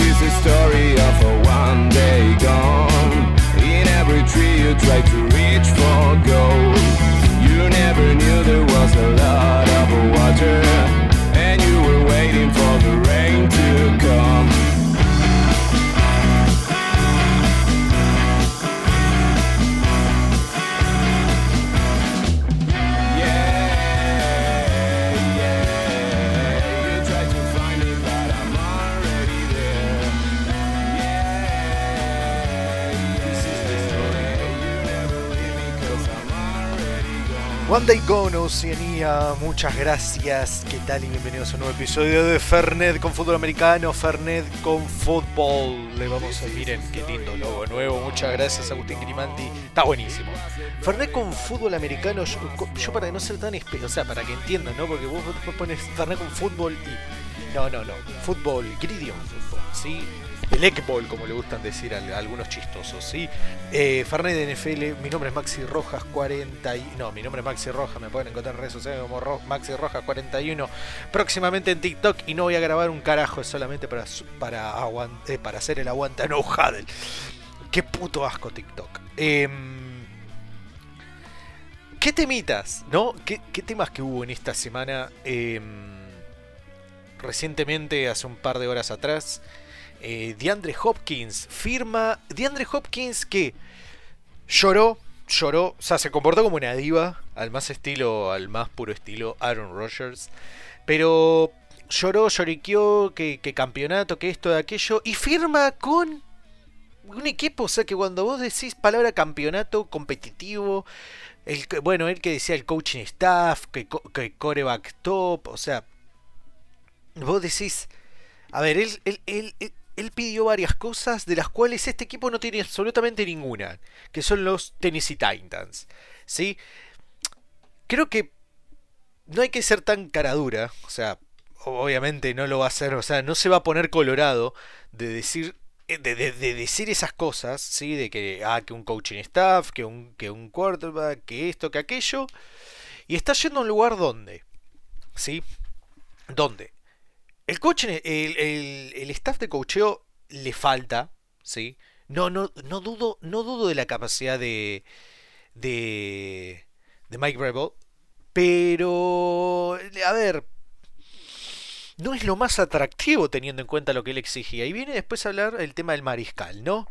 is the story of a one day gone. In every tree you try to reach for gold. You never knew there was a lot One Day Gone, Oceanía, muchas gracias. ¿Qué tal? Y bienvenidos a un nuevo episodio de Fernet con fútbol americano, Fernet con fútbol. Le vamos a miren, qué lindo logo nuevo. Muchas gracias, Agustín Grimaldi. Está buenísimo. Fernet con fútbol americano, yo, para no ser tan o sea, para que entiendan, ¿no? Porque vos, vos pones Fernet con fútbol y. No, no, no. Fútbol, gridion fútbol, ¿sí? Elecball, como le gustan decir a, algunos chistosos, ¿sí? Eh, de NFL, mi nombre es Maxi Rojas 40 y... No, mi nombre es Maxi Rojas, me pueden encontrar en redes sociales como Ro- Maxi Rojas 41, próximamente en TikTok y no voy a grabar un carajo, es solamente para, para, aguan- eh, para hacer el aguanta no huddle. Qué puto asco TikTok. Em, ¿Qué temitas, no? ¿Qué, qué temas que hubo en esta semana? Em, recientemente, hace un par de horas atrás, eh, DeAndre Hopkins firma. DeAndre Hopkins que lloró, lloró, o sea, se comportó como una diva, al más estilo, al más puro estilo Aaron Rodgers, pero lloró, lloriqueó, que, que campeonato, que esto, de aquello, y firma con un equipo, o sea, que cuando vos decís palabra campeonato competitivo, el, bueno, él que decía el coaching staff, que, que coreback top, o sea, vos decís, a ver, él, él, él- él pidió varias cosas de las cuales este equipo no tiene absolutamente ninguna, que son los Tennessee Titans. ¿Sí? Creo que no hay que ser tan caradura, o sea, obviamente no lo va a hacer, o sea, no se va a poner colorado de decir eh, de, de- de decir esas cosas, ¿sí? De que, ah, que un coaching staff, que un, que un quarterback, que esto, que aquello. Y está yendo a un lugar donde, ¿sí? ¿Dónde? El coach, el, el- staff de coacheo le falta, ¿sí? No, no, no dudo, no dudo de la capacidad de, de, de Mike Rebel, pero, a ver, no es lo más atractivo teniendo en cuenta lo que él exigía. Y viene después a hablar el tema del mariscal, ¿no?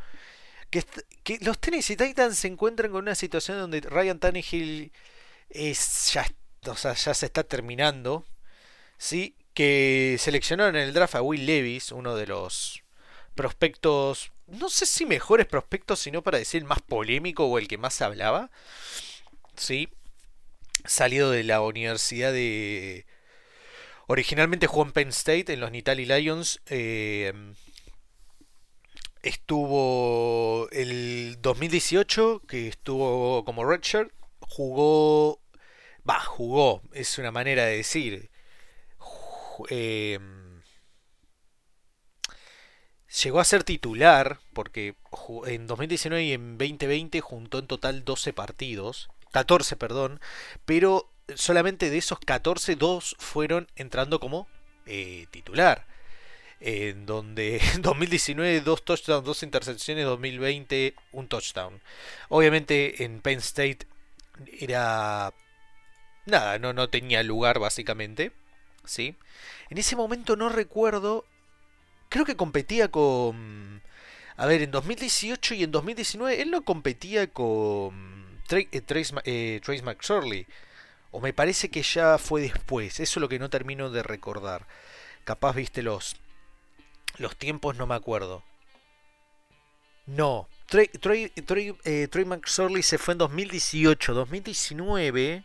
Que, que los Tennessee Titans se encuentran con una situación donde Ryan Tannehill es, ya, o sea, ya se está terminando, ¿sí? Que seleccionaron en el draft a Will Levis, uno de los prospectos, no sé si mejores prospectos, sino para decir el más polémico o el que más hablaba, ¿sí? Salido de la Universidad de... Originalmente jugó en Penn State, en los Nittany Lions. eh, estuvo el 2018, que estuvo como redshirt. Jugó... Va, jugó, es una manera de decir. Em, llegó a ser titular, porque en 2019 y en 2020 juntó en total 12 partidos. 14, perdón. Pero solamente de esos 14, dos fueron entrando como eh, titular. En donde en 2019 dos touchdowns, dos intercepciones, 2020 un touchdown. Obviamente en Penn State era nada, no, no tenía lugar básicamente. ¿Sí? En ese momento no recuerdo, creo que competía con... A ver, en 2018 y en 2019 él no competía con eh, Trace, eh, Trace McSorley. O me parece que ya fue después. Eso es lo que no termino de recordar. Capaz viste los, los tiempos, no me acuerdo. No. Trey, Trey, Trey, eh, Trey McSorley se fue en 2018. 2019.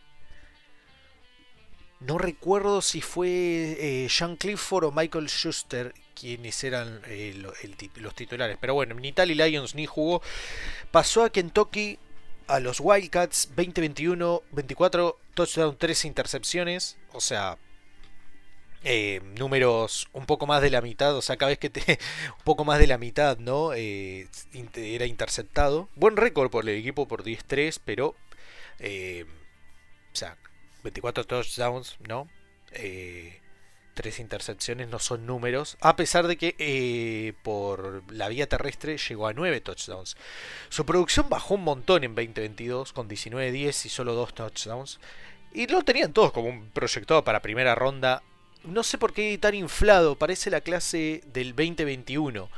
No recuerdo si fue eh, Sean Clifford o Michael Schuster quienes eran eh, los titulares. Pero bueno, en Italy Lions ni jugó. Pasó a Kentucky a los Wildcats 2021, 24 touchdown, 13 intercepciones. O sea, eh, números un poco más de la mitad. O sea, cada vez que te. un poco más de la mitad, ¿no? Eh, era interceptado. Buen récord por el equipo por 10-3, pero. o sea, 24 touchdowns, ¿no? Eh, tres intercepciones no son números, a pesar de que eh, por la vía terrestre llegó a 9 touchdowns. Su producción bajó un montón en 2022 con 19-10 y solo 2 touchdowns. Y lo tenían todos como un proyectado para primera ronda. No sé por qué tan inflado, parece la clase del 2021.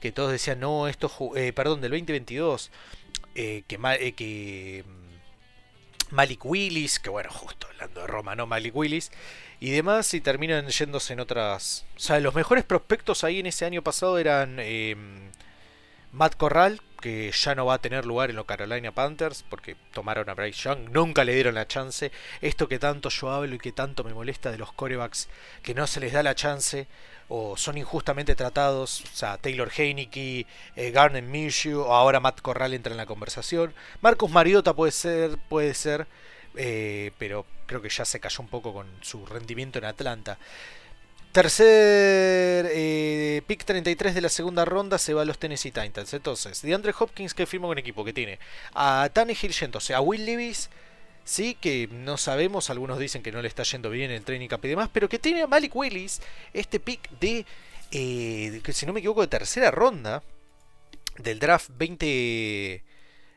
Que todos decían, no, esto, eh, perdón, del 2022. Eh, que, eh, que mm, Malik Willis, que bueno, justo hablando de Roma, ¿no? Malik Willis y demás, y terminan yéndose en otras. O sea, los mejores prospectos ahí en ese año pasado eran em, Matt Corral, que ya no va a tener lugar en los Carolina Panthers porque tomaron a Bryce Young, nunca le dieron la chance. Esto que tanto yo hablo y que tanto me molesta de los corebacks, que no se les da la chance o son injustamente tratados. O sea, Taylor Heineke, eh, Garner Minshew, o ahora Matt Corral entra en la conversación. Marcus Mariota puede ser, puede ser, eh, pero creo que ya se cayó un poco con su rendimiento en Atlanta. Tercer eh, pick 33 de la segunda ronda se va a los Tennessee Titans. Entonces, DeAndre Hopkins que firma con equipo que tiene a Tannehill yéndose, a Will Levis, sí, que no sabemos, algunos dicen que no le está yendo bien el training camp y demás, pero que tiene a Malik Willis, este pick de, eh, que si no me equivoco, de tercera ronda del draft 20.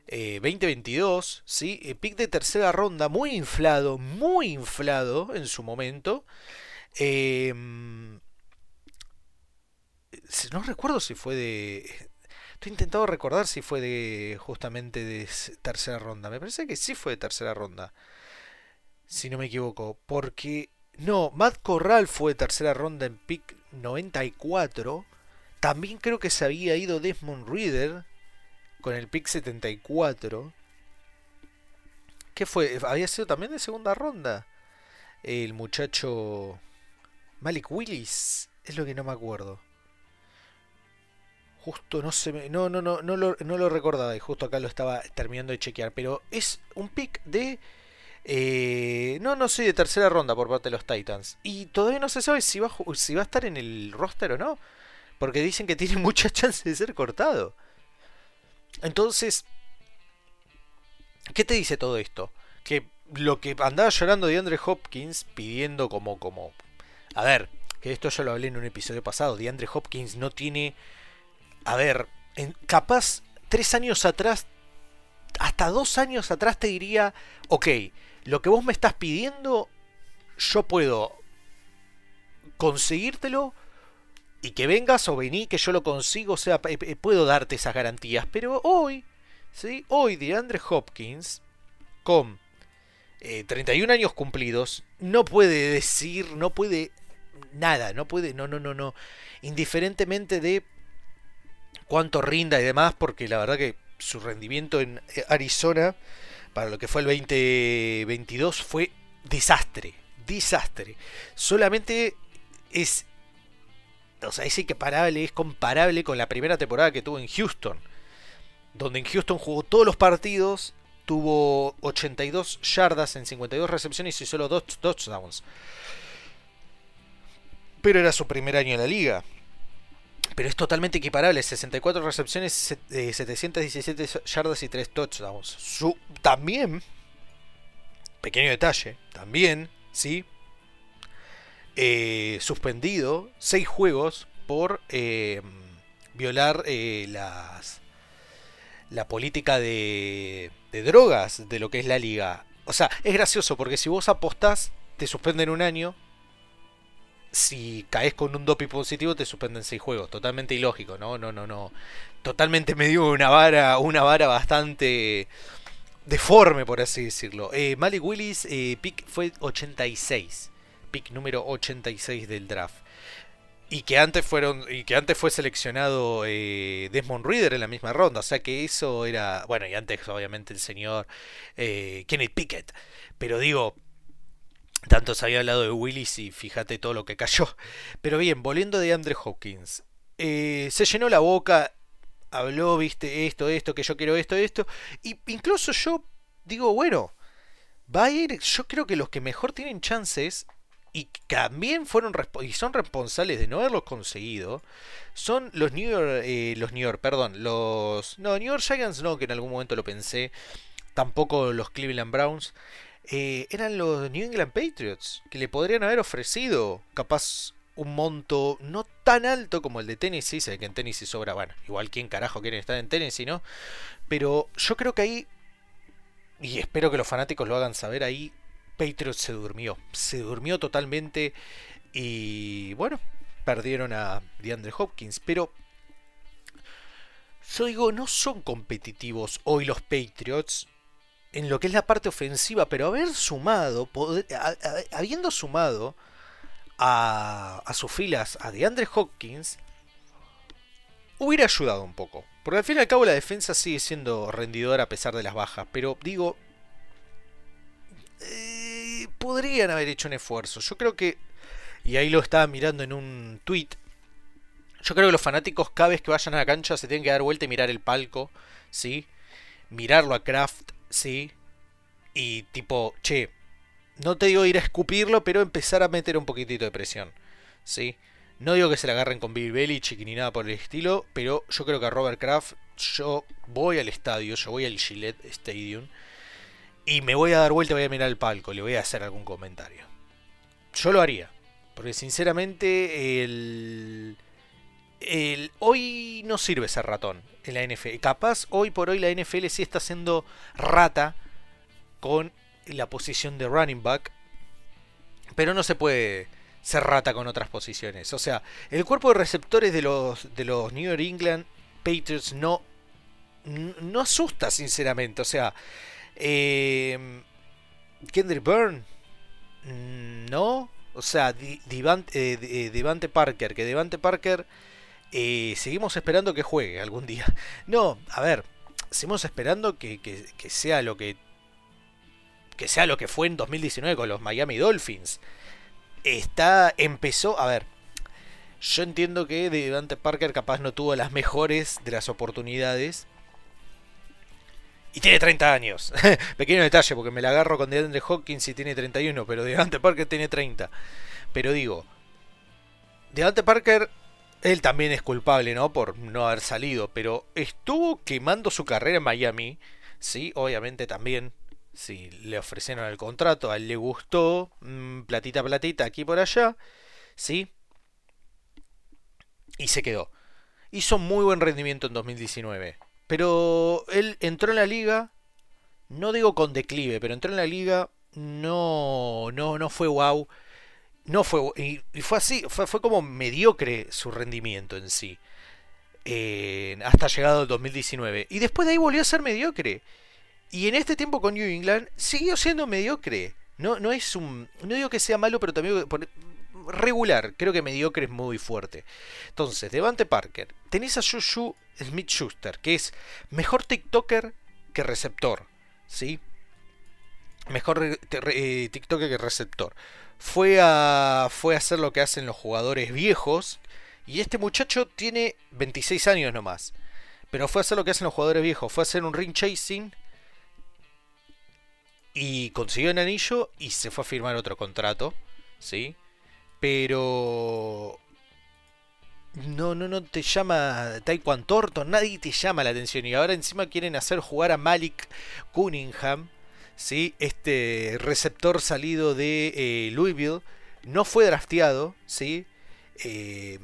2022, ¿sí? Eh, pick de tercera ronda, muy inflado, muy inflado en su momento. Em, no recuerdo si fue de. Estoy intentando recordar si fue de justamente de tercera ronda. Me parece que sí fue de tercera ronda. Si no me equivoco. Porque. No, Matt Corral fue de tercera ronda en pick 94. También creo que se había ido Desmond Reader con el pick 74. ¿Qué fue? ¿Había sido también de segunda ronda? El muchacho Malik Willis, es lo que no me acuerdo. Justo no se me, no, no, no, no lo, no lo recordaba y justo acá lo estaba terminando de chequear. Pero es un pick de. Eh, no, no sé, de tercera ronda por parte de los Titans. Y todavía no se sabe si va, si va a estar en el roster o no. Porque dicen que tiene mucha chance de ser cortado. Entonces, ¿qué te dice todo esto? Que lo que andaba llorando de Andre Hopkins pidiendo como, como a ver, que esto ya lo hablé en un episodio pasado. DeAndre Hopkins no tiene. A ver, capaz tres años atrás, hasta dos años atrás te diría: Ok, lo que vos me estás pidiendo, yo puedo conseguírtelo y que vengas o vení, que yo lo consigo, o sea, puedo darte esas garantías. Pero hoy, ¿sí? Hoy DeAndre Hopkins, con 31 eh, años cumplidos, no puede decir, no puede nada, no puede, no, no, no, no, indiferentemente de cuánto rinda y demás, porque la verdad que su rendimiento en eh, Arizona para lo que fue el 2022 fue desastre, desastre. Solamente es, o sea, es comparable, es comparable con la primera temporada que tuvo en Houston, donde en Houston jugó todos los partidos, tuvo 82 yardas en 52 recepciones y solo 2 touchdowns pero era su primer año en la liga. Pero es totalmente equiparable, 64 recepciones, 717 eh, yardas y 3 touchdowns. Su, también, pequeño detalle, también, ¿sí? Eh, suspendido 6 juegos por eh, violar las, la política de, de drogas de lo que es la liga. O sea, es gracioso porque si vos apostás, te suspenden un año, si caes con un doping positivo te suspenden 6 juegos. Totalmente ilógico, ¿no? No, no, no. Totalmente me dio una vara, una vara bastante deforme, por así decirlo. Eh, Malik Willis, eh, pick fue 86. Pick número 86 del draft. Y que antes fueron. Y que antes fue seleccionado eh, Desmond Reader en la misma ronda. O sea que eso era. Bueno, y antes, obviamente, el señor eh, Kenneth Pickett. Pero digo, tanto se había hablado de Willis y fíjate todo lo que cayó. Pero bien, volviendo de Andre Hopkins. Eh, se llenó la boca, habló, viste, esto, esto, que yo quiero esto, esto. Y incluso yo digo, bueno, va a ir, yo creo que los que mejor tienen chances y también fueron y son responsables de no haberlos conseguido son los New York, eh, los New York, perdón, los no New York Giants no, que en algún momento lo pensé, tampoco los Cleveland Browns. Eh, eran los New England Patriots, que le podrían haber ofrecido capaz un monto no tan alto como el de Tennessee, sé que en Tennessee sobra, bueno, igual quién carajo quiere estar en Tennessee, ¿no? Pero yo creo que ahí, y espero que los fanáticos lo hagan saber, ahí Patriots se durmió, se durmió totalmente y bueno, perdieron a DeAndre Hopkins, pero yo digo, no son competitivos hoy los Patriots en lo que es la parte ofensiva, pero haber sumado, habiendo sumado a, a sus filas a DeAndre Hopkins, hubiera ayudado un poco. Porque al fin y al cabo la defensa sigue siendo rendidora a pesar de las bajas. Pero digo, eh, podrían haber hecho un esfuerzo. Yo creo que, y ahí lo estaba mirando en un tweet, yo creo que los fanáticos cada vez que vayan a la cancha se tienen que dar vuelta y mirar el palco, ¿sí? Mirarlo a Kraft, ¿sí? Y tipo, che, no te digo ir a escupirlo, pero empezar a meter un poquitito de presión, ¿sí? No digo que se la agarren con Bill Belichick ni nada por el estilo, pero yo creo que a Robert Kraft, yo voy al estadio, yo voy al Gillette Stadium, y me voy a dar vuelta voy a mirar el palco, le voy a hacer algún comentario. Yo lo haría, porque sinceramente el el, hoy no sirve ser ratón en la NFL. Capaz hoy por hoy la NFL sí está siendo rata con la posición de running back. Pero no se puede ser rata con otras posiciones. O sea, el cuerpo de receptores de los, de los New England Patriots no, no asusta, sinceramente. O sea, eh, Kendrick Byrne, no. O sea, eh, eh, Devante Parker, que Devante Parker seguimos esperando que juegue algún día. No, a ver, seguimos esperando que, sea lo que que sea lo que fue en 2019 con los Miami Dolphins. Está empezó, a ver, yo entiendo que Devante Parker capaz no tuvo las mejores de las oportunidades. Y tiene 30 años. Pequeño detalle, porque me la agarro con DeAndre Hawkins y tiene 31, pero Devante Parker tiene 30. Pero digo, Devante Parker él también es culpable, ¿no? Por no haber salido, pero estuvo quemando su carrera en Miami, ¿sí? Obviamente también, si le ofrecieron el contrato, a él le gustó, mm, platita, platita, aquí por allá, ¿sí? Y se quedó. Hizo muy buen rendimiento en 2019, pero él entró en la liga, no digo con declive, pero entró en la liga, no, no, no fue wow no fue. Y, fue así, fue, fue, como mediocre su rendimiento en sí. hasta llegado el 2019. Y después de ahí volvió a ser mediocre. Y en este tiempo con New England siguió siendo mediocre. No, no es un. No digo que sea malo, pero también. regular. Creo que mediocre es muy fuerte. Entonces, Devante Parker. Tenés a Juju Smith Schuster, que es mejor TikToker que receptor. ¿Sí? Mejor eh, TikToker que receptor fue a, fue a hacer lo que hacen los jugadores viejos. Y este muchacho tiene 26 años nomás. Pero fue a hacer lo que hacen los jugadores viejos. Fue a hacer un ring chasing. Y consiguió un anillo y se fue a firmar otro contrato. ¿Sí? Pero... No, no, no te llama Taekwondo Thornton, nadie te llama la atención. Y ahora encima quieren hacer jugar a Malik Cunningham ¿sí? este receptor salido de eh, Louisville no fue drafteado, ¿sí? Eh,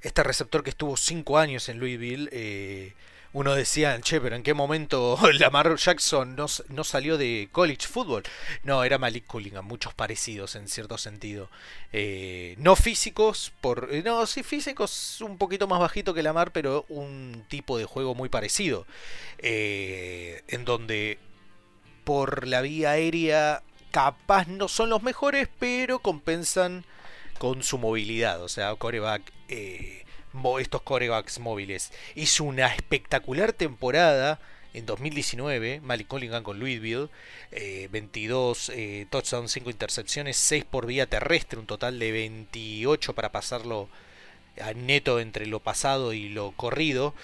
este receptor que estuvo 5 años en Louisville, eh, uno decía, che, pero ¿en qué momento Lamar Jackson no, no, salió de college football? No, era Malik Cunningham, muchos parecidos en cierto sentido. no físicos, por no, sí físicos un poquito más bajito que Lamar, pero un tipo de juego muy parecido. en donde por la vía aérea capaz no son los mejores, pero compensan con su movilidad. O sea, coreback, eh, estos corebacks móviles. Hizo una espectacular temporada en 2019, Malik Collingham con Louisville, 22 eh, eh, touchdowns, 5 intercepciones, 6 por vía terrestre, un total de 28 para pasarlo a neto entre lo pasado y lo corrido.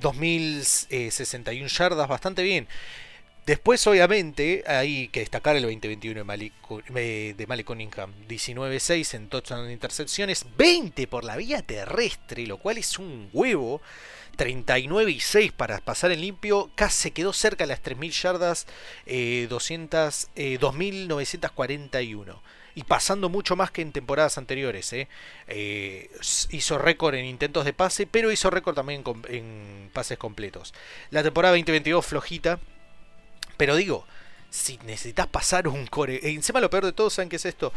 2061 yardas, bastante bien. Después, obviamente, hay que destacar el 2021 de Malik, de Malik Cunningham. 19-6 en touchdown de intercepciones, 20 por la vía terrestre, lo cual es un huevo. 39 y 6 para pasar en limpio, casi quedó cerca de las 3.000 yardas, eh, 200, eh, 2.941 y pasando mucho más que en temporadas anteriores. ¿eh? Eh, hizo récord en intentos de pase, pero hizo récord también en pases completos. La temporada 2022 flojita, pero digo, si necesitas pasar un core, eh, encima lo peor de todo, ¿saben qué es esto?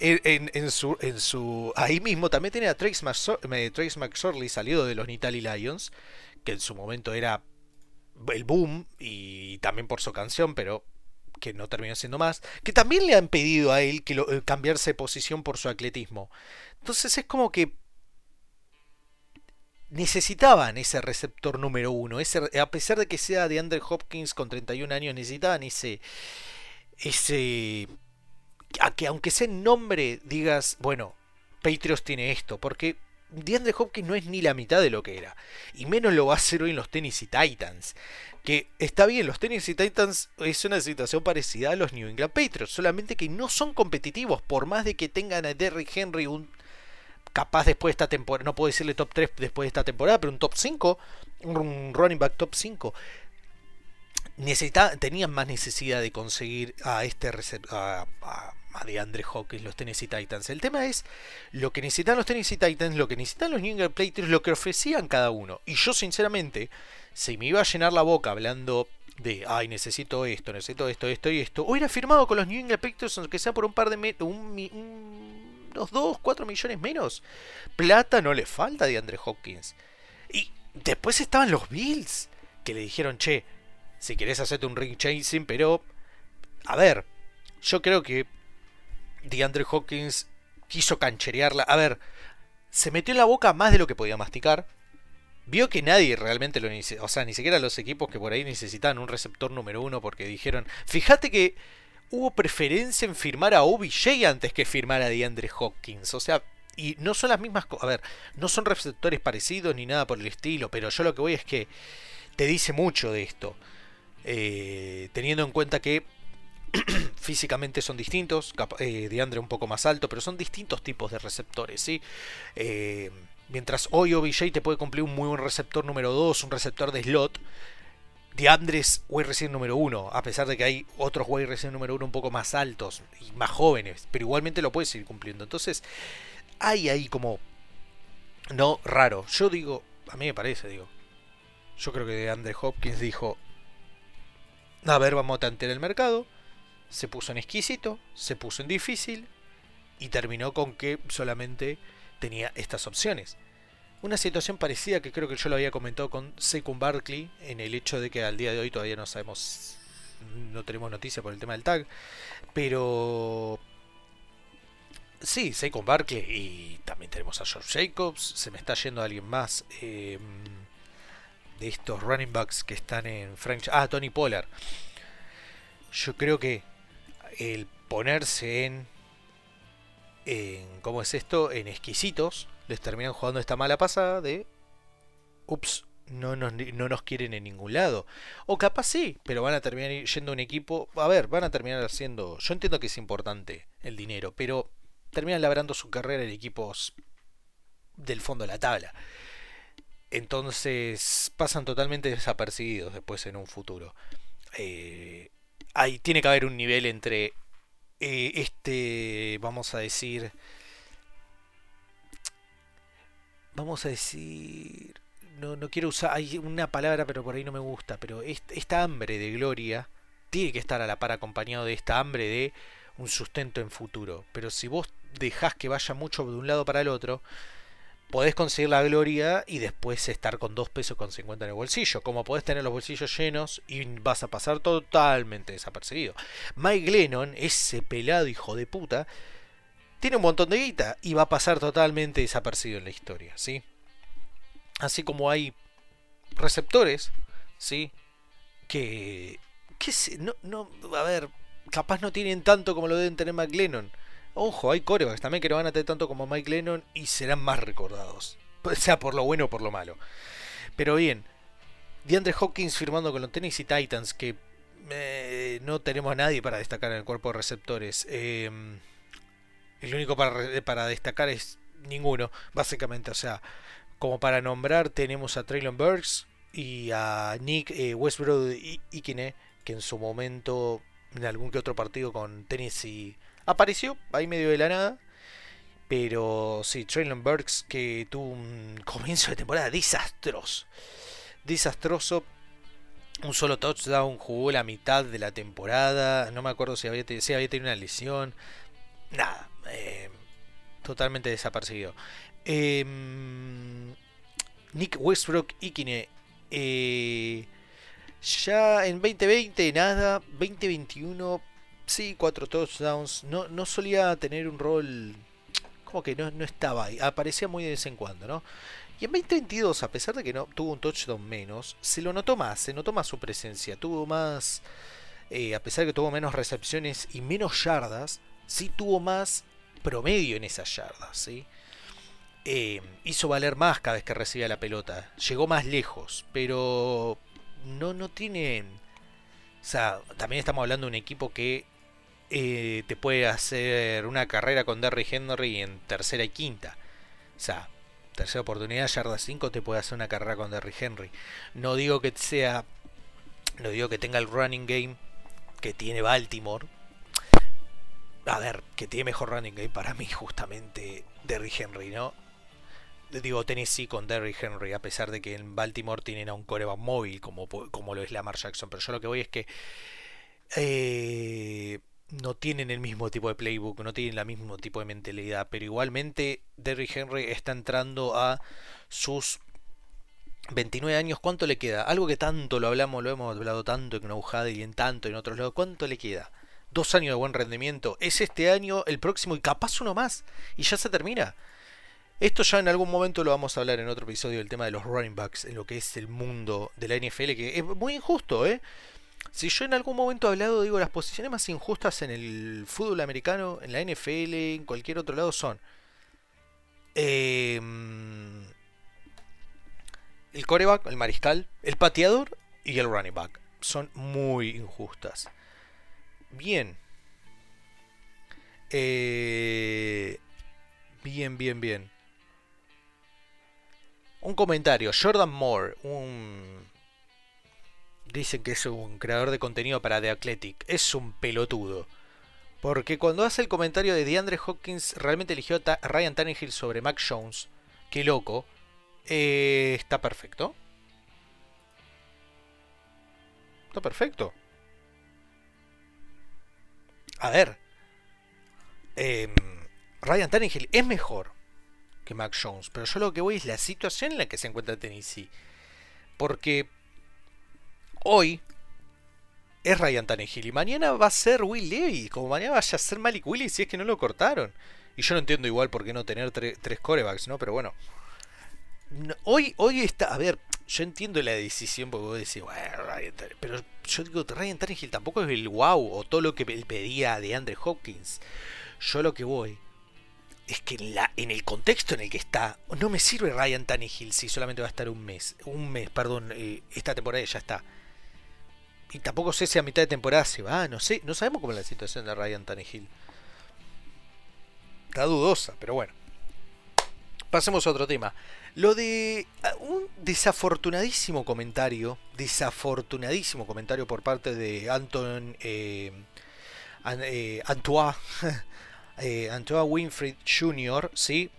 En, su, en su ahí mismo también tiene a Trace, McSorley salido de los Nitali Lions, que en su momento era el boom y también por su canción, pero que no terminó siendo más, que también le han pedido a él que lo, eh, cambiarse de posición por su atletismo. Entonces es como que necesitaban ese receptor número uno, ese, a pesar de que sea de Andrew Hopkins con 31 años, necesitaban ese, ese, a que aunque sea en nombre digas, bueno, Patriots tiene esto, porque DeAndre Hopkins no es ni la mitad de lo que era. Y menos lo va a hacer hoy en los Tennessee Titans. Que está bien, los Tennessee Titans es una situación parecida a los New England Patriots. Solamente que no son competitivos. Por más de que tengan a Derrick Henry un capaz después de esta temporada, no puedo decirle top 3 después de esta temporada, pero un top 5, un running back top 5. Necesita, tenían más necesidad de conseguir a este a, de Andre Hawkins, los Tennessee Titans. El tema es lo que necesitan los Tennessee Titans, lo que necesitan los New England Patriots, lo que ofrecían cada uno. Y yo, sinceramente, si me iba a llenar la boca hablando de, ay, necesito esto, necesito esto, esto y esto, hubiera firmado con los New England Patriots, aunque sea por un par de metros, un, unos 2, 4 millones menos. Plata no le falta de Andre Hawkins. Y después estaban los Bills, que le dijeron, che, si querés hacerte un ring chasing, pero, a ver, yo creo que DeAndre Hawkins quiso cancherearla. A ver, se metió en la boca más de lo que podía masticar. Vio que nadie realmente lo necesitaba. O sea, ni siquiera los equipos que por ahí necesitaban un receptor número uno porque dijeron. Fíjate que hubo preferencia en firmar a OBJ antes que firmar a DeAndre Hawkins. O sea, y no son las mismas. A ver, no son receptores parecidos ni nada por el estilo. Pero yo lo que voy es que te dice mucho de esto. Eh, teniendo en cuenta que físicamente son distintos, eh, un poco más alto, pero son distintos tipos de receptores, ¿sí? Eh, mientras hoy OBJ te puede cumplir un muy buen receptor número 2, un receptor de slot, DeAndre es wide número 1, a pesar de que hay otros wide receiver número 1 un poco más altos y más jóvenes, pero igualmente lo puede seguir cumpliendo. Entonces, hay ahí como... No, raro. Yo digo, a mí me parece, digo. Yo creo que DeAndre Hopkins dijo, a ver, vamos a tantear el mercado se puso en exquisito, se puso en difícil y terminó con que solamente tenía estas opciones. Una situación parecida que creo que yo lo había comentado con Saquon Barkley en el hecho de que al día de hoy todavía no sabemos, no tenemos noticia por el tema del tag, pero sí, Saquon Barkley y también tenemos a George Jacobs, se me está yendo alguien más em, de estos running backs que están en French, ah, Tony Pollard. Yo creo que el ponerse en, en ¿cómo es esto? En exquisitos, les terminan jugando esta mala pasada de, ups, no nos, no nos quieren en ningún lado. O capaz sí, pero van a terminar yendo a un equipo, a ver, van a terminar haciendo, yo entiendo que es importante el dinero, pero terminan labrando su carrera en equipos del fondo de la tabla. Entonces pasan totalmente desapercibidos después en un futuro. Eh, tiene que haber un nivel entre eh, este, vamos a decir, vamos a decir, no, no quiero usar, hay una palabra pero por ahí no me gusta, pero esta hambre de gloria tiene que estar a la par acompañado de esta hambre de un sustento en futuro. Pero si vos dejás que vaya mucho de un lado para el otro, podés conseguir la gloria y después estar con 2 pesos con 50 en el bolsillo. Como podés tener los bolsillos llenos y vas a pasar totalmente desapercibido. Mike Lennon, ese pelado hijo de puta, tiene un montón de guita y va a pasar totalmente desapercibido en la historia, ¿sí? Así como hay receptores, ¿sí? Que, que no, no, a ver, capaz no tienen tanto como lo deben tener Mike Lennon Ojo, hay corebacks también que no van a tener tanto como Mike Lennon y serán más recordados. Sea por lo bueno o por lo malo. Pero bien, DeAndre Hawkins firmando con los Tennessee Titans, que eh, no tenemos a nadie para destacar en el cuerpo de receptores. Eh, el único para, para destacar es ninguno, básicamente. O sea, como para nombrar, tenemos a Traylon Burks y a Nick eh, Westbrook Ikine, que en su momento, en algún que otro partido con Tennessee, apareció ahí medio de la nada. Pero sí, Traylon Burks que tuvo un comienzo de temporada desastroso. Desastroso. Un solo touchdown, jugó la mitad de la temporada. No me acuerdo si había, si había tenido una lesión. Nada. Eh, totalmente desapercibido. Em, Nick Westbrook Ikine. Eh, ya en 2020 nada. 2021 sí, cuatro touchdowns. No, no solía tener un rol como que no, no estaba ahí. Aparecía muy de vez en cuando, ¿no? Y en 2022, a pesar de que no tuvo un touchdown menos, se lo notó más, se notó más su presencia. Tuvo más, eh, a pesar de que tuvo menos recepciones y menos yardas, sí tuvo más promedio en esas yardas, ¿sí? Eh, hizo valer más cada vez que recibía la pelota. Llegó más lejos, pero no, no tienen... O sea, también estamos hablando de un equipo que eh, te puede hacer una carrera con Derry Henry en tercera y quinta. O sea, tercera oportunidad, yarda 5, te puede hacer una carrera con Derry Henry. No digo que sea. No digo que tenga el running game que tiene Baltimore, a ver, que tiene mejor running game para mí justamente Derry Henry, ¿no? Digo Tennessee con Derry Henry, a pesar de que en Baltimore tienen a un coreback móvil como, como lo es Lamar Jackson. Pero yo lo que voy es que eh, no tienen el mismo tipo de playbook, no tienen el mismo tipo de mentalidad. Pero igualmente Derry Henry está entrando a sus 29 años. ¿Cuánto le queda? Algo que tanto lo hablamos, lo hemos hablado tanto en Know y en tanto en otros lados. ¿Cuánto le queda? dos años de buen rendimiento. Es este año, el próximo y capaz uno más. Y ya se termina. Esto ya en algún momento lo vamos a hablar en otro episodio del tema de los running backs, en lo que es el mundo de la NFL, que es muy injusto, ¿eh? Si yo en algún momento he hablado, digo, las posiciones más injustas en el fútbol americano, en la NFL, en cualquier otro lado, son em, el coreback, el mariscal, el pateador y el running back. Son muy injustas. Bien. Eh, bien, bien, bien. Un comentario. Jordan Moore, un... Dicen que es un creador de contenido para The Athletic. Es un pelotudo. Porque cuando hace el comentario de DeAndre Hopkins, realmente eligió a Ryan Tannehill sobre Mac Jones. Qué loco. Eh, está perfecto. Está perfecto a ver, em, Ryan Tannehill es mejor que Mac Jones, pero yo lo que voy es la situación en la que se encuentra Tennessee. Porque hoy es Ryan Tannehill y mañana va a ser Will Levy, como mañana vaya a ser Malik Willis si es que no lo cortaron. Y yo no entiendo igual por qué no tener tres corebacks, ¿no? Pero bueno. hoy, hoy está, a ver, yo entiendo la decisión porque vos decís, bueno, Ryan pero yo digo, Ryan Tannehill tampoco es el wow o todo lo que pedía de Andre Hopkins. Yo lo que voy es que en, la, en el contexto en el que está, no me sirve Ryan Tannehill si solamente va a estar un mes, un mes, perdón, eh, esta temporada ya está. Y tampoco sé si a mitad de temporada se va, no sé, no sabemos cómo es la situación de Ryan Tannehill. Está dudosa, pero bueno. Pasemos a otro tema. Lo de ah, un desafortunadísimo comentario, desafortunadísimo comentario por parte de Anton eh, eh Antoine, eh, Antoine Winfrey Jr., ¿sí?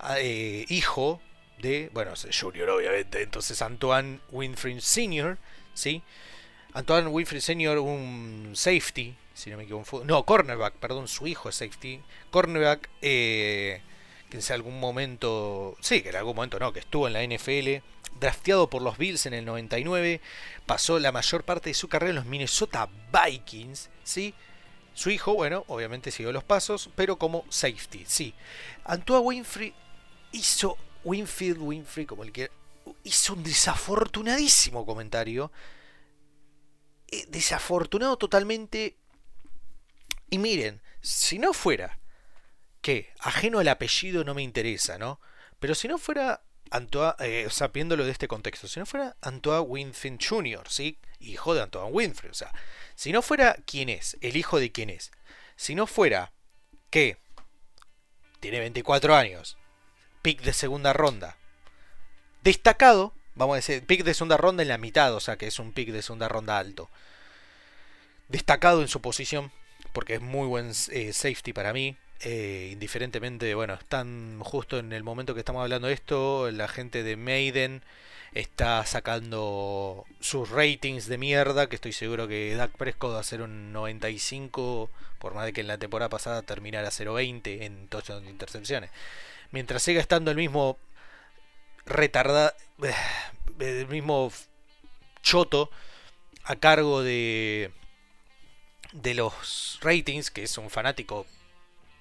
Ah, eh, hijo de, bueno, Junior obviamente, entonces Antoine Winfrey Sr., ¿sí? Antoine Winfrey Sr., un safety, si no me equivoco, no, cornerback, perdón, su hijo es safety, cornerback, eh, que en algún momento, sí, que en algún momento no, que estuvo en la NFL, drafteado por los Bills en el 99, pasó la mayor parte de su carrera en los Minnesota Vikings, ¿sí? Su hijo, bueno, obviamente siguió los pasos, pero como safety, sí. Antoine Winfrey hizo, Winfield, Winfrey, como el que hizo un desafortunadísimo comentario. Eh, desafortunado totalmente. Y miren, si no fuera que ajeno al apellido no me interesa, ¿no? Pero si no fuera Antoine, eh, o sea, viéndolo de este contexto, si no fuera Antoine Winfield Jr., ¿sí? Hijo de Antoine Winfield, o sea, si no fuera quién es, el hijo de quién es, si no fuera que tiene 24 años, pick de segunda ronda, destacado, vamos a decir, pick de segunda ronda en la mitad, o sea, que es un pick de segunda ronda alto, destacado en su posición, porque es muy buen eh, safety para mí, eh, indiferentemente, bueno, están justo en el momento que estamos hablando de esto, la gente de Maiden está sacando sus ratings de mierda, que estoy seguro que Dak Prescott va a ser un 95, por más de que en la temporada pasada terminara 0.20 en touchdowns de intercepciones. Mientras siga estando el mismo retardado, el mismo choto a cargo de de los ratings, que es un fanático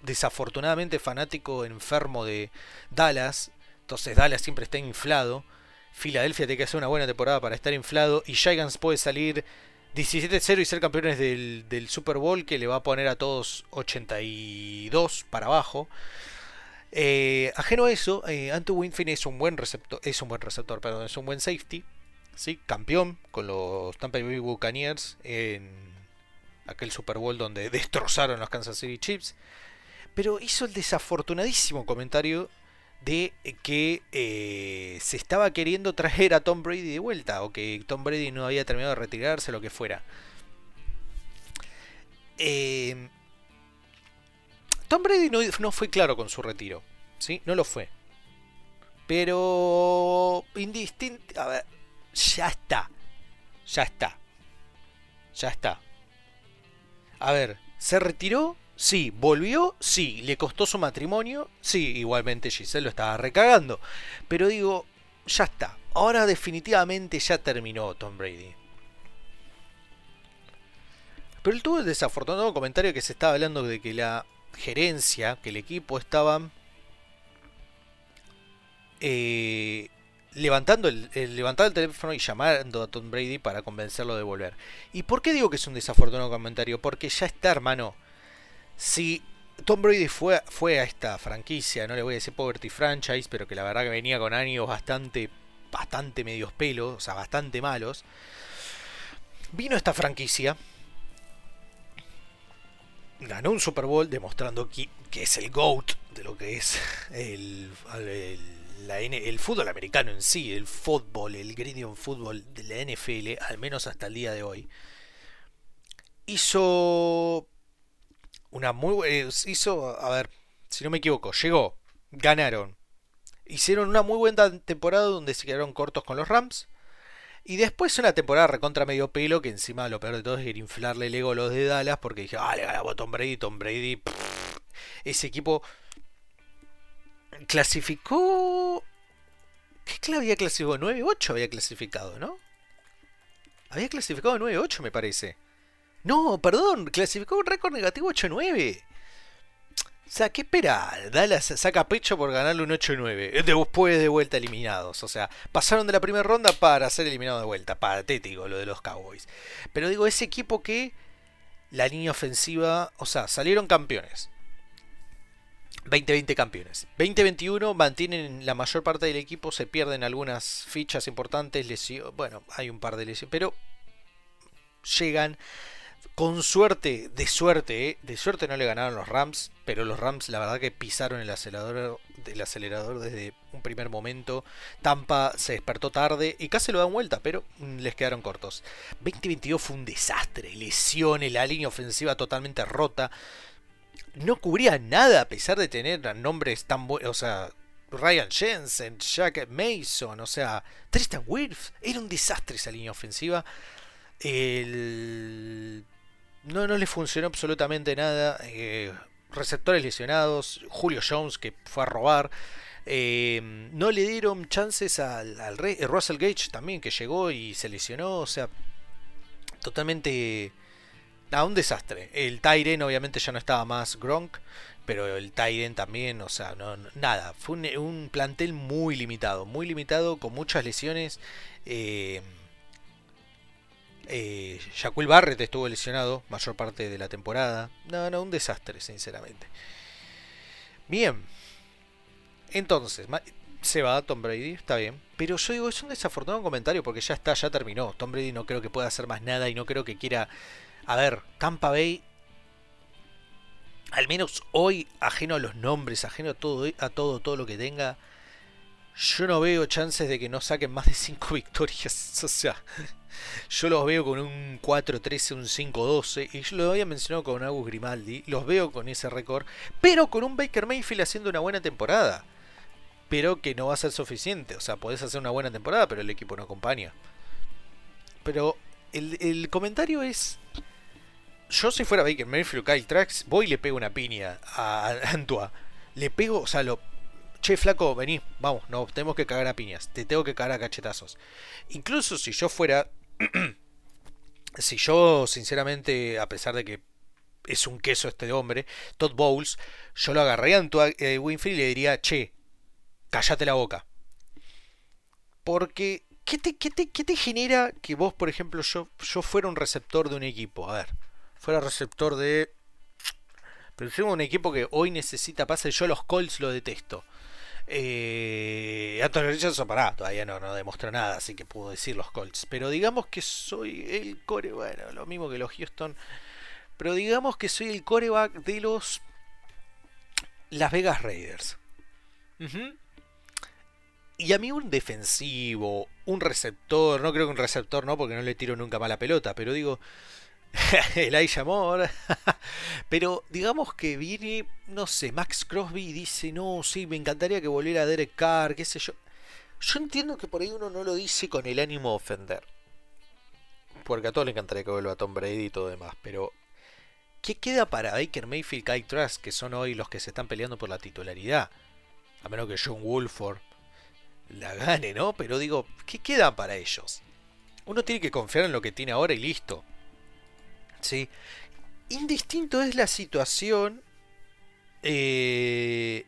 desafortunadamente fanático enfermo de Dallas. Entonces Dallas siempre está inflado. Filadelfia tiene que hacer una buena temporada para estar inflado. Y Giants puede salir 17-0 y ser campeones del, Super Bowl que le va a poner a todos 82 para abajo. Eh, ajeno a eso, eh, Anto Winfield es un buen receptor, es un buen receptor, perdón, es un buen safety, ¿sí? campeón con los Tampa Bay Buccaneers en aquel Super Bowl donde destrozaron los Kansas City Chiefs pero hizo el desafortunadísimo comentario de que eh, se estaba queriendo traer a Tom Brady de vuelta o que Tom Brady no había terminado de retirarse, lo que fuera. Em, Tom Brady no, fue claro con su retiro, ¿sí? No lo fue. Pero indistinto, a ver, ya está, ya está, ya está. A ver, se retiró Sí, volvió, sí, le costó su matrimonio, sí, igualmente Giselle lo estaba recagando. Pero digo, ya está, ahora definitivamente ya terminó Tom Brady. Pero él tuvo el desafortunado comentario que se estaba hablando de que la gerencia, que el equipo estaban eh, levantando el, levantando el teléfono y llamando a Tom Brady para convencerlo de volver. ¿Y por qué digo que es un desafortunado comentario? Porque ya está, hermano si Tom Brady fue, fue a esta franquicia, no le voy a decir Poverty Franchise, pero que la verdad que venía con años bastante, bastante medios pelos, o sea, bastante malos. Vino esta franquicia, ganó un Super Bowl demostrando que, es el GOAT de lo que es el, el, fútbol americano en sí, el fútbol, el Gridiron Football de la NFL, al menos hasta el día de hoy. Hizo una muy eh, hizo, a ver, si no me equivoco, llegó, ganaron. Hicieron una muy buena temporada donde se quedaron cortos con los Rams. Y después una temporada recontra medio pelo, que encima lo peor de todo es ir inflarle el ego a los de Dallas, porque dije, ah, le ganamos a Tom Brady, Tom Brady. ese equipo clasificó... ¿Qué había clasificado? 9-8 había clasificado, ¿no? Había clasificado 9-8 me parece. No, perdón, clasificó un récord negativo 8-9. O sea, ¿qué espera? Dallas saca pecho por ganarle un 8-9. Después de vuelta eliminados. O sea, pasaron de la primera ronda para ser eliminados de vuelta. Patético lo de los Cowboys. Pero digo, ese equipo que la línea ofensiva. O sea, salieron campeones. 2020 campeones. 2021 mantienen la mayor parte del equipo. Se pierden algunas fichas importantes. Lesiones. Bueno, hay un par de lesiones. Pero llegan con suerte, de suerte, ¿eh? de suerte no le ganaron los Rams, pero los Rams la verdad que pisaron el acelerador, el acelerador desde un primer momento. Tampa se despertó tarde y casi lo dan vuelta, pero mm, les quedaron cortos. 2022 fue un desastre, lesiones, la línea ofensiva totalmente rota. No cubría nada a pesar de tener nombres tan buenos, o sea, Ryan Jensen, Jack Mason, o sea, Tristan Wirth. Era un desastre esa línea ofensiva. El no, no le funcionó absolutamente nada. Eh, receptores lesionados, Julio Jones que fue a robar. Eh, no le dieron chances al, al eh, Russell Gage también que llegó y se lesionó. O sea, totalmente... a un desastre. El Tyren obviamente ya no estaba más Gronk, pero el Tyren también, o sea, nada. Fue un, un, plantel muy limitado, muy limitado, con muchas lesiones. Eh, eh, Barrett estuvo lesionado mayor parte de la temporada. No, no, un desastre, sinceramente. Bien. Entonces, se va Tom Brady, está bien. Pero yo digo, es un desafortunado comentario porque ya está, ya terminó. Tom Brady no creo que pueda hacer más nada y no creo que quiera... A ver, Tampa Bay, al menos hoy, ajeno a los nombres, ajeno a todo, a todo, todo lo que tenga, yo no veo chances de que no saquen más de 5 victorias. O sea, yo los veo con un 4-13, un 5-12. Y yo lo había mencionado con Agus Grimaldi. Los veo con ese récord. Pero con un Baker Mayfield haciendo una buena temporada pero que no va a ser suficiente. O sea, podés hacer una buena temporada, pero el equipo no acompaña. Pero el, comentario es. Yo si fuera Baker Mayfield Kyle Trax, voy y le pego una piña a Antua. Le pego, o sea, lo. Che, flaco, vení, vamos, no, tenemos que cagar a piñas. Te tengo que cagar a cachetazos. Incluso si yo fuera. si yo, sinceramente, a pesar de que es un queso este hombre, Todd Bowles, yo lo agarraría a eh, Winfield y le diría, che, cállate la boca. Porque, ¿qué te, qué te, qué te genera que vos, por ejemplo, yo, yo fuera un receptor de un equipo? A ver, fuera receptor de... Pero un equipo que hoy necesita pase, yo los Colts lo detesto. Eh, Anthony Richardson, pará, todavía no, no demostró nada, así que puedo decir los Colts. Pero digamos que soy el core, bueno, lo mismo que los Houston. Pero digamos que soy el coreback de los Las Vegas Raiders. Y a mí un defensivo, un receptor, no creo que un receptor no, porque no le tiro nunca mala pelota, pero digo, el Amor. pero digamos que viene, no sé, Max Crosby dice, no, sí, me encantaría que volviera Derek Carr, qué sé yo. Yo entiendo que por ahí uno no lo dice con el ánimo de ofender. Porque a todos le encantaría que vuelva a Tom Brady y todo demás, pero ¿qué queda para Baker Mayfield, Kyle Trask, que son hoy los que se están peleando por la titularidad? A menos que John Wolford la gane, ¿no? Pero digo, ¿qué queda para ellos? Uno tiene que confiar en lo que tiene ahora y listo. ¿Sí? Indistinto es la situación eh,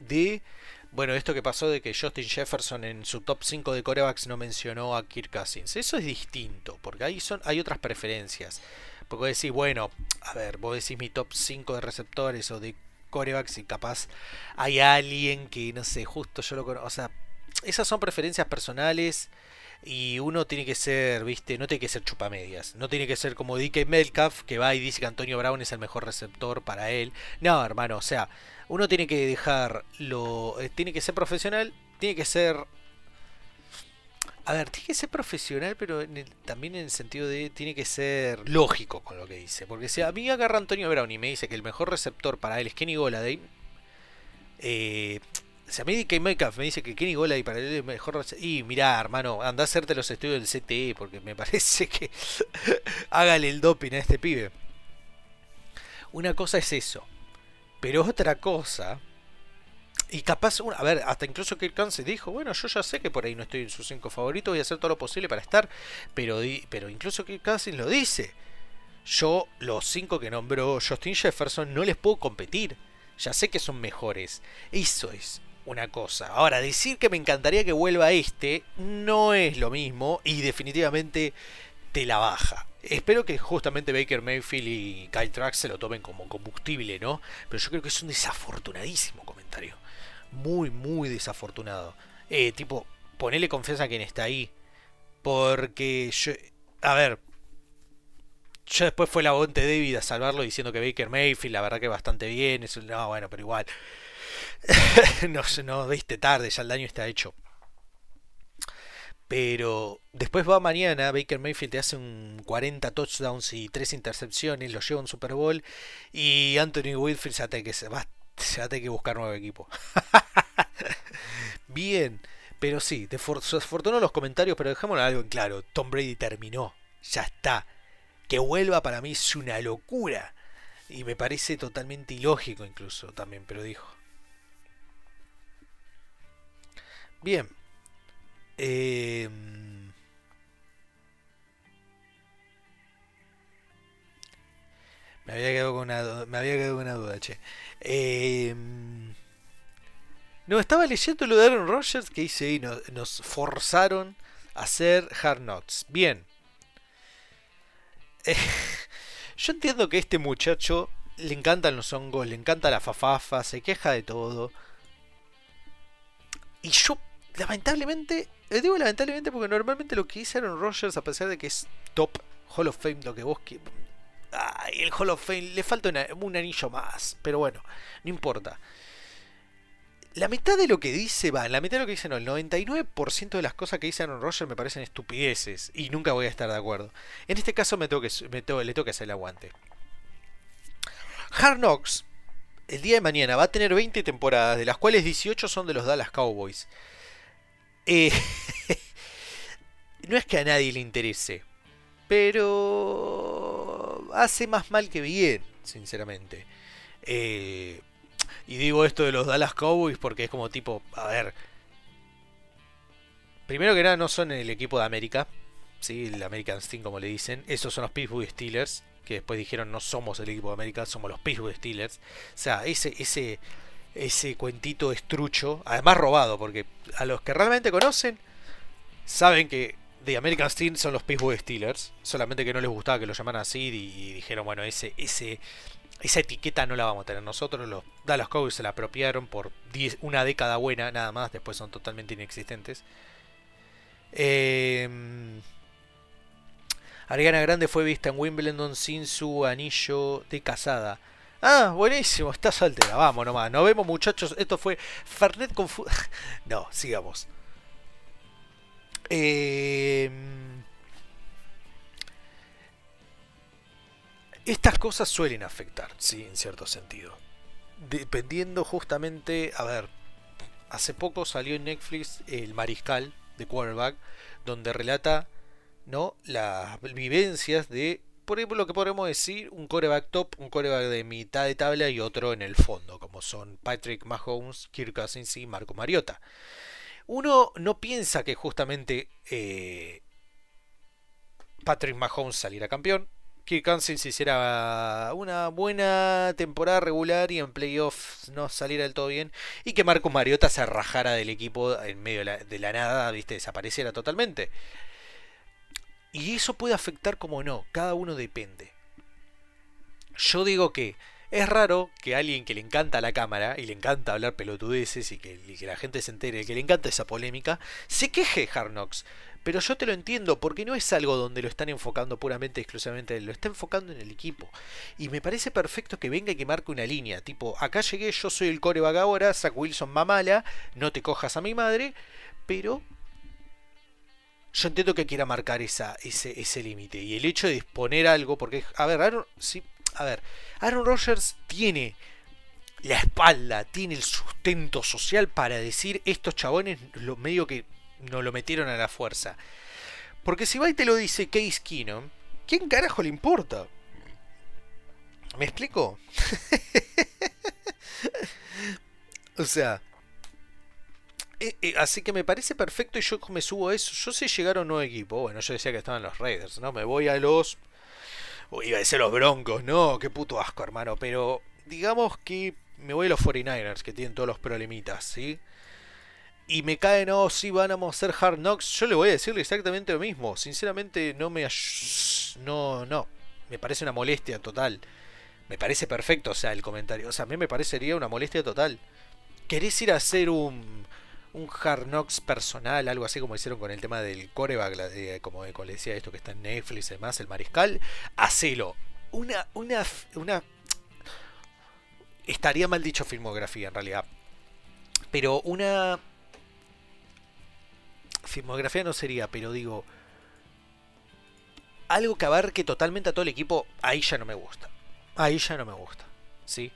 de... Bueno, esto que pasó de que Justin Jefferson en su top 5 de corebacks no mencionó a Kirk Cousins. Eso es distinto, porque ahí son, hay otras preferencias. Porque vos decís, bueno, a ver, vos decís mi top 5 de receptores o de corebacks y capaz hay alguien que, no sé, justo yo lo conozco. O sea, esas son preferencias personales y uno tiene que ser, viste, no tiene que ser chupamedias. No tiene que ser como DK Metcalf que va y dice que Antonio Brown es el mejor receptor para él. No, hermano, o sea, uno tiene que dejar lo. Eh, tiene que ser profesional, tiene que ser. A ver, tiene que ser profesional, pero también en el sentido de. Tiene que ser lógico con lo que dice. Porque si a mí agarra Antonio Brown y me dice que el mejor receptor para él es Kenny Goladay. Eh, si a mí DK Metcalf me dice que Kenny Gola y para él es mejor. Y mirá, hermano, anda a hacerte los estudios del CTE porque me parece que hágale el doping a este pibe. Una cosa es eso. Pero otra cosa. Y capaz, a ver, hasta incluso Kirk se dijo, bueno, yo ya sé que por ahí no estoy en sus cinco favoritos, voy a hacer todo lo posible para estar, pero, pero incluso Kirk Cousins lo dice. Yo, los cinco que nombró Justin Jefferson, no les puedo competir. Ya sé que son mejores. Eso es una cosa. Ahora, decir que me encantaría que vuelva este no es lo mismo y definitivamente te la baja. Espero que justamente Baker Mayfield y Kyle Trax se lo tomen como combustible, ¿no? Pero yo creo que es un desafortunadísimo comentario. Muy, muy desafortunado. Eh, tipo, ponele confianza a quien está ahí. Porque yo... A ver, yo después fue la Bonte David a salvarlo diciendo que Baker Mayfield, la verdad que bastante bien. Eso, no, bueno, pero igual. no, no viste tarde, ya el daño está hecho. Pero después va mañana, Baker Mayfield te hace un 40 touchdowns y 3 intercepciones, lo lleva a un Super Bowl y Anthony Whitfield se, que, se, va, se va a que buscar nuevo equipo. Bien, pero sí, desafortunó los comentarios, pero dejémoslo algo en claro. Tom Brady terminó, ya está. Que vuelva para mí es una locura. Y me parece totalmente ilógico incluso también, pero dijo. Bien. Em, me había quedado con una, me había quedado con una duda, che. Em, no, estaba leyendo lo de Aaron Rodgers que dice y nos, forzaron a hacer hard knocks. Bien. yo entiendo que a este muchacho le encantan los hongos, le encanta la fafafa, se queja de todo. Y yo, lamentablemente, eh, digo lamentablemente porque normalmente lo que dice Aaron Rodgers, a pesar de que es top Hall of Fame, lo que vos que Ay, el Hall of Fame le falta un anillo más, pero bueno, no importa. La mitad de lo que dice, va, la mitad de lo que dice no, el 99% de las cosas que dice Aaron Rodgers me parecen estupideces y nunca voy a estar de acuerdo. En este caso me tengo que, me le toca hacer el aguante. Hard Knocks, el día de mañana, va a tener 20 temporadas, de las cuales 18 son de los Dallas Cowboys. Eh, no es que a nadie le interese, pero hace más mal que bien, sinceramente. Eh, y digo esto de los Dallas Cowboys porque es como tipo, a ver, primero que nada no son el equipo de América, ¿sí? el American Team como le dicen, esos son los Pittsburgh Steelers, que después dijeron no somos el equipo de América, somos los Pittsburgh Steelers. O sea, ese, ese, ese cuentito estrucho, además robado, porque a los que realmente conocen, saben que The American Team son los Pittsburgh Steelers, solamente que no les gustaba que lo llamaran así y, dijeron, bueno, ese, ese, esa etiqueta no la vamos a tener nosotros. Los Dallas Cowboys se la apropiaron por una década buena, nada más. Después son totalmente inexistentes. Eh, Ariana Grande fue vista en Wimbledon sin su anillo de casada. Ah, buenísimo, está soltera. Vamos nomás. Nos vemos, muchachos. Esto fue Fernet con. no, sigamos. Eh Estas cosas suelen afectar, sí, en cierto sentido. Dependiendo justamente, a ver, hace poco salió en Netflix El Mariscal de Quarterback, donde relata ¿no? las vivencias de, por ejemplo, lo que podemos decir, un coreback top, un coreback de mitad de tabla y otro en el fondo, como son Patrick Mahomes, Kirk Cousins y Marco Mariota. Uno no piensa que justamente eh, Patrick Mahomes saliera campeón, Kirk Cousins hiciera una buena temporada regular y en playoffs no saliera del todo bien y que Marco Mariota se rajara del equipo en medio de la, nada, viste, desapareciera totalmente. Y eso puede afectar como no, cada uno depende. Yo digo que es raro que alguien que le encanta la cámara y le encanta hablar pelotudeces y que, la gente se entere, que le encanta esa polémica, se queje Hard Knocks. Pero yo te lo entiendo, porque no es algo donde lo están enfocando puramente, exclusivamente, lo está enfocando en el equipo. Y me parece perfecto que venga y que marque una línea, tipo, acá llegué, yo soy el coreback ahora, Zach Wilson mamala, no te cojas a mi madre, pero yo entiendo que quiera marcar esa, ese, ese límite. Y el hecho de disponer algo, porque, a ver, Aaron, sí, a ver, Aaron Rodgers tiene la espalda, tiene el sustento social para decir estos chabones, lo medio que no lo metieron a la fuerza. Porque si va y te lo dice Case Keenum, ¿quién carajo le importa? ¿Me explico? o sea, eh, eh, así que me parece perfecto y yo me subo a eso. Yo sé llegar a un nuevo equipo. Bueno, yo decía que estaban los Raiders, ¿no? Me voy a los. iba a decir los Broncos, no, qué puto asco, hermano. Pero digamos que me voy a los 49ers, que tienen todos los problemitas, ¿sí? y me caen, oh, sí, van a hacer Hard Knocks, yo le voy a decirle exactamente lo mismo. Sinceramente, no me. No, no. Me parece una molestia total. Me parece perfecto, o sea, el comentario. O sea, a mí me parecería una molestia total. ¿Querés ir a hacer un, un Hard Knocks personal, algo así como hicieron con el tema del coreback, como, como le decía esto que está en Netflix y demás, el mariscal? Hacelo. Una, una, una. Estaría mal dicho filmografía en realidad. Pero una filmografía no sería, pero digo, algo que abarque totalmente a todo el equipo, ahí ya no me gusta. Ahí ya no me gusta. ¿Sí?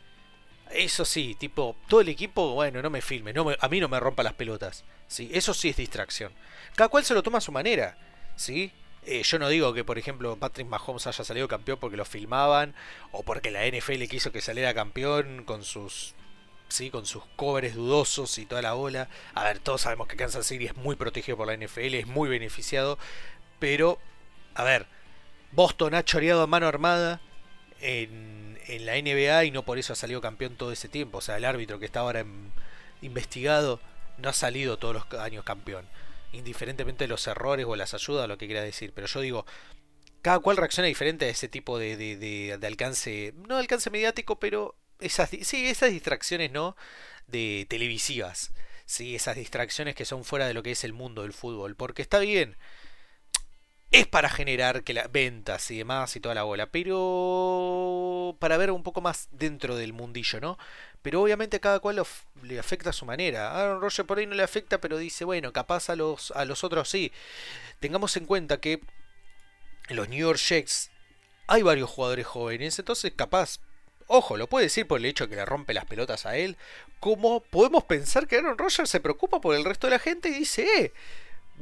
Eso sí, tipo, todo el equipo, bueno, no me filme, no a mí no me rompa las pelotas. ¿sí? Eso sí es distracción. Cada cual se lo toma a su manera. ¿sí? Eh, yo no digo que, por ejemplo, Patrick Mahomes haya salido campeón porque lo filmaban o porque la NFL quiso que saliera campeón con sus ¿sí? con sus covers dudosos y toda la bola. A ver, todos sabemos que Kansas City es muy protegido por la NFL, es muy beneficiado, pero, a ver, Boston ha choreado a mano armada en, en la NBA y no por eso ha salido campeón todo ese tiempo. O sea, el árbitro que está ahora investigado no ha salido todos los años campeón. Indiferentemente de los errores o las ayudas, lo que quiera decir. Pero yo digo, cada cual reacciona diferente a ese tipo de, de, de alcance, no alcance mediático, pero esas, sí, esas distracciones, ¿no? De televisivas. ¿sí? esas distracciones que son fuera de lo que es el mundo del fútbol. Porque está bien, es para generar que las ventas y demás y toda la bola, pero para ver un poco más dentro del mundillo, ¿no? Pero obviamente a cada cual le afecta a su manera. Aaron Rodgers por ahí no le afecta, pero dice, bueno, capaz a los, a los otros sí. Tengamos en cuenta que los New York Jets hay varios jugadores jóvenes, entonces capaz, ojo, lo puede decir por el hecho de que le rompe las pelotas a él, como podemos pensar que Aaron Rodgers se preocupa por el resto de la gente y dice, eh,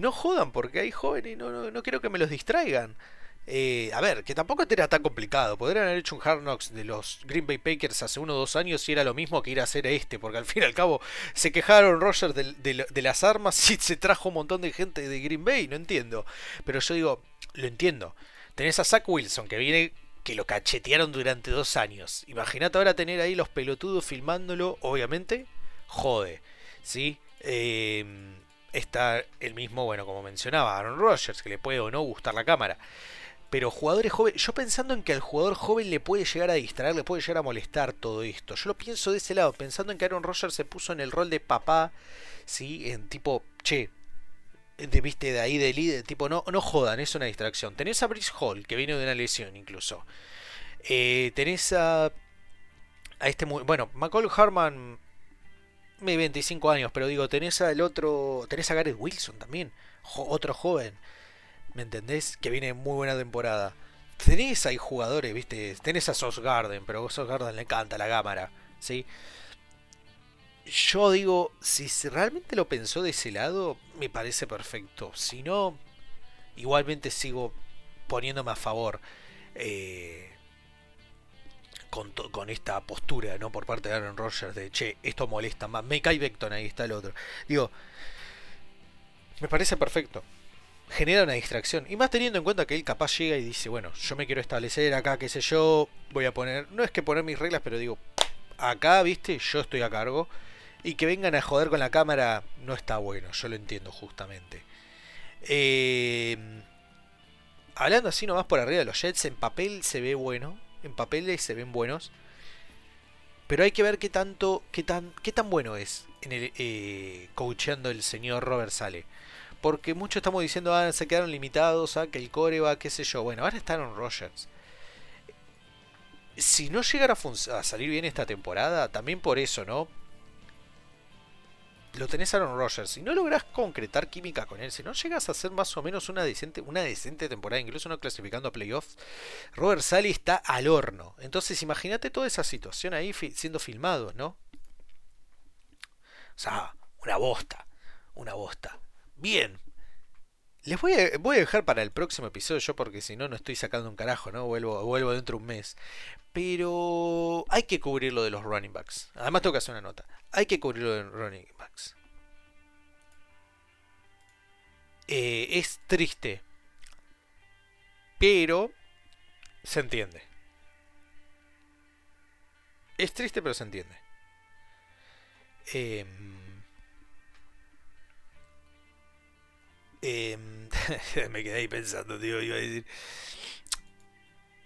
no jodan porque hay jóvenes y no, no, no quiero que me los distraigan. Eh, a ver, que tampoco era tan complicado. Podrían haber hecho un Hard Knocks de los Green Bay Packers hace uno o dos años y era lo mismo que ir a hacer este, porque al fin y al cabo se quejaron Rogers de, las armas y se trajo un montón de gente de Green Bay, no entiendo. Pero yo digo, lo entiendo. Tenés a Zach Wilson que viene que lo cachetearon durante dos años. Imagínate ahora tener ahí los pelotudos filmándolo, obviamente, jode. ¿Sí? Eh, está el mismo, bueno, como mencionaba, Aaron Rodgers, que le puede o no gustar la cámara. Pero jugadores jóvenes, yo pensando en que al jugador joven le puede llegar a distraer, le puede llegar a molestar todo esto. Yo lo pienso de ese lado, pensando en que Aaron Rodgers se puso en el rol de papá, ¿sí? En tipo, che, de, viste, de ahí de líder, tipo, no, no jodan, es una distracción. Tenés a Brice Hall, que viene de una lesión incluso. Eh, tenés a, a este, bueno, McCall Harman, 25 años, pero digo, tenés al otro, tenés a Gareth Wilson también, otro joven. ¿Me entendés? Que viene muy buena temporada. Tenés ahí jugadores, viste. Tenés a Sos Garden, pero a Sos Garden le encanta la cámara. ¿Sí? Yo digo, si realmente lo pensó de ese lado, me parece perfecto. Si no, igualmente sigo poniéndome a favor. Eh, con, esta postura, ¿no? Por parte de Aaron Rodgers de, che, esto molesta más. Me cae Beckton, ahí está el otro. Digo, me parece perfecto genera una distracción. Y más teniendo en cuenta que él capaz llega y dice, bueno, yo me quiero establecer acá, qué sé yo, voy a poner, no es que poner mis reglas, pero digo, acá, viste, yo estoy a cargo. Y que vengan a joder con la cámara no está bueno, yo lo entiendo justamente. Eh, hablando así nomás por arriba de los Jets, en papel se ve bueno, en papel se ven buenos. Pero hay que ver qué tanto, qué tan, qué tan bueno es en el eh, coacheando el señor Robert Sale porque muchos estamos diciendo, ah, se quedaron limitados a que el core va, qué sé yo. Bueno, ahora está Aaron Rodgers. Si no llegara a, salir bien esta temporada, también por eso, ¿no? Lo tenés Aaron Rodgers. Si no logras concretar química con él, si no llegas a hacer más o menos una decente, una decente temporada, incluso no clasificando a playoffs, Robert Sally está al horno. Entonces imagínate toda esa situación ahí siendo filmado, ¿no? O sea, una bosta. Una bosta. Bien. Les voy a, voy a dejar para el próximo episodio yo porque si no, no estoy sacando un carajo, ¿no? Vuelvo, vuelvo dentro de un mes. Pero hay que cubrir lo de los running backs. Además tengo que hacer una nota. Hay que cubrir lo de running Eh, es triste. Pero se entiende. Es triste pero se entiende. Eh, Em, me quedé ahí pensando, tío, iba a decir.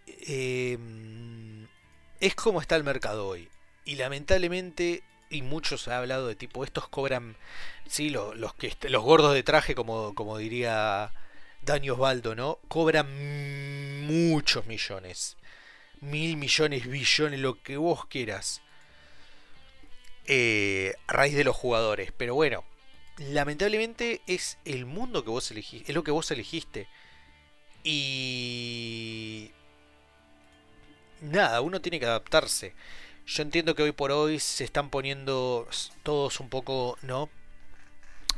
Em, es como está el mercado hoy. Y lamentablemente, y muchos han hablado de tipo, estos cobran, sí, los, los, que, los gordos de traje, como, como diría Dani Osvaldo, ¿no? Cobran muchos millones. Mil millones, billones, lo que vos quieras. Eh, a raíz de los jugadores. Pero bueno, lamentablemente es el mundo que vos elegiste, es lo que vos elegiste. Y nada, uno tiene que adaptarse. Yo entiendo que hoy por hoy se están poniendo todos un poco, ¿no?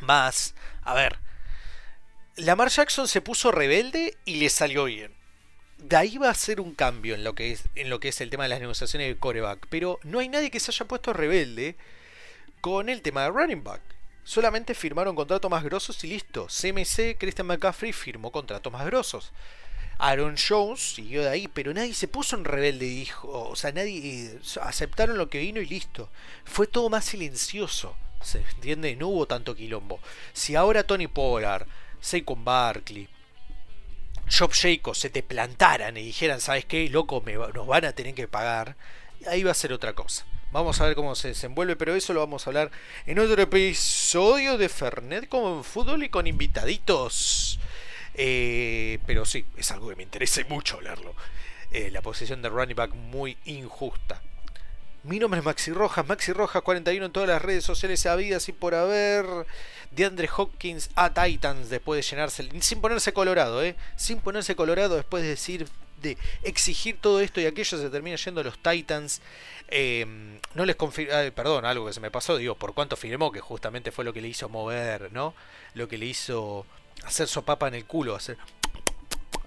Más, a ver, Lamar Jackson se puso rebelde y le salió bien. De ahí va a ser un cambio en lo que es, en lo que es el tema de las negociaciones de coreback. Pero no hay nadie que se haya puesto rebelde con el tema de running back. Solamente firmaron contratos más grosos y listo. CMC, Christian McCaffrey firmó contratos más grosos. Aaron Jones siguió de ahí, pero nadie se puso en rebelde y dijo, o sea, nadie eh, aceptaron lo que vino y listo. Fue todo más silencioso, ¿se entiende? No hubo tanto quilombo. Si ahora Tony Pollard, Saquon Barkley, Job Jacobs se te plantaran y dijeran, ¿sabes qué, loco? Me, nos van a tener que pagar, ahí va a ser otra cosa. Vamos a ver cómo se desenvuelve, pero eso lo vamos a hablar en otro episodio de Fernet con fútbol y con invitaditos. Eh, pero sí, es algo que me interesa mucho hablarlo. Eh, la posición de running back muy injusta. Mi nombre es Maxi Rojas, Maxi Rojas 41 en todas las redes sociales habidas y por haber. De Andre Hopkins a Titans después de llenarse, sin ponerse colorado, ¿eh? Sin ponerse colorado después de decir, de exigir todo esto y aquello se termina yendo a los Titans. Em, no les confirmo, perdón, algo que se me pasó, digo, por cuánto firmó, que justamente fue lo que le hizo mover, ¿no? Lo que le hizo hacer sopapa en el culo, hacer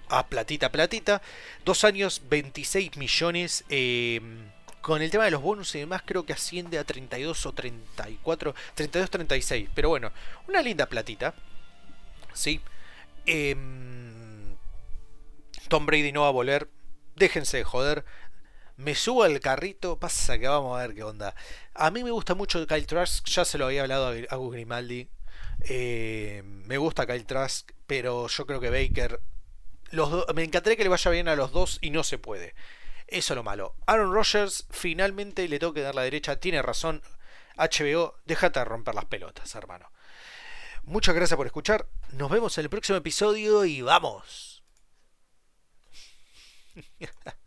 a platita, platita. Dos años, 26 millones. Em, con el tema de los bonus y demás, creo que asciende a 32 o 34, 32, 36. Pero bueno, una linda platita. Sí. Em, Tom Brady no va a volver. Déjense de joder me subo al carrito, pasa que vamos a ver qué onda. A mí me gusta mucho Kyle Trask, ya se lo había hablado a Gus Grimaldi. Eh, me gusta Kyle Trask, pero yo creo que Baker. Los me encantaría que le vaya bien a los dos y no se puede. Eso es lo malo. Aaron Rodgers finalmente le tengo que dar la derecha. Tiene razón. HBO, déjate de romper las pelotas, hermano. Muchas gracias por escuchar. Nos vemos en el próximo episodio y vamos.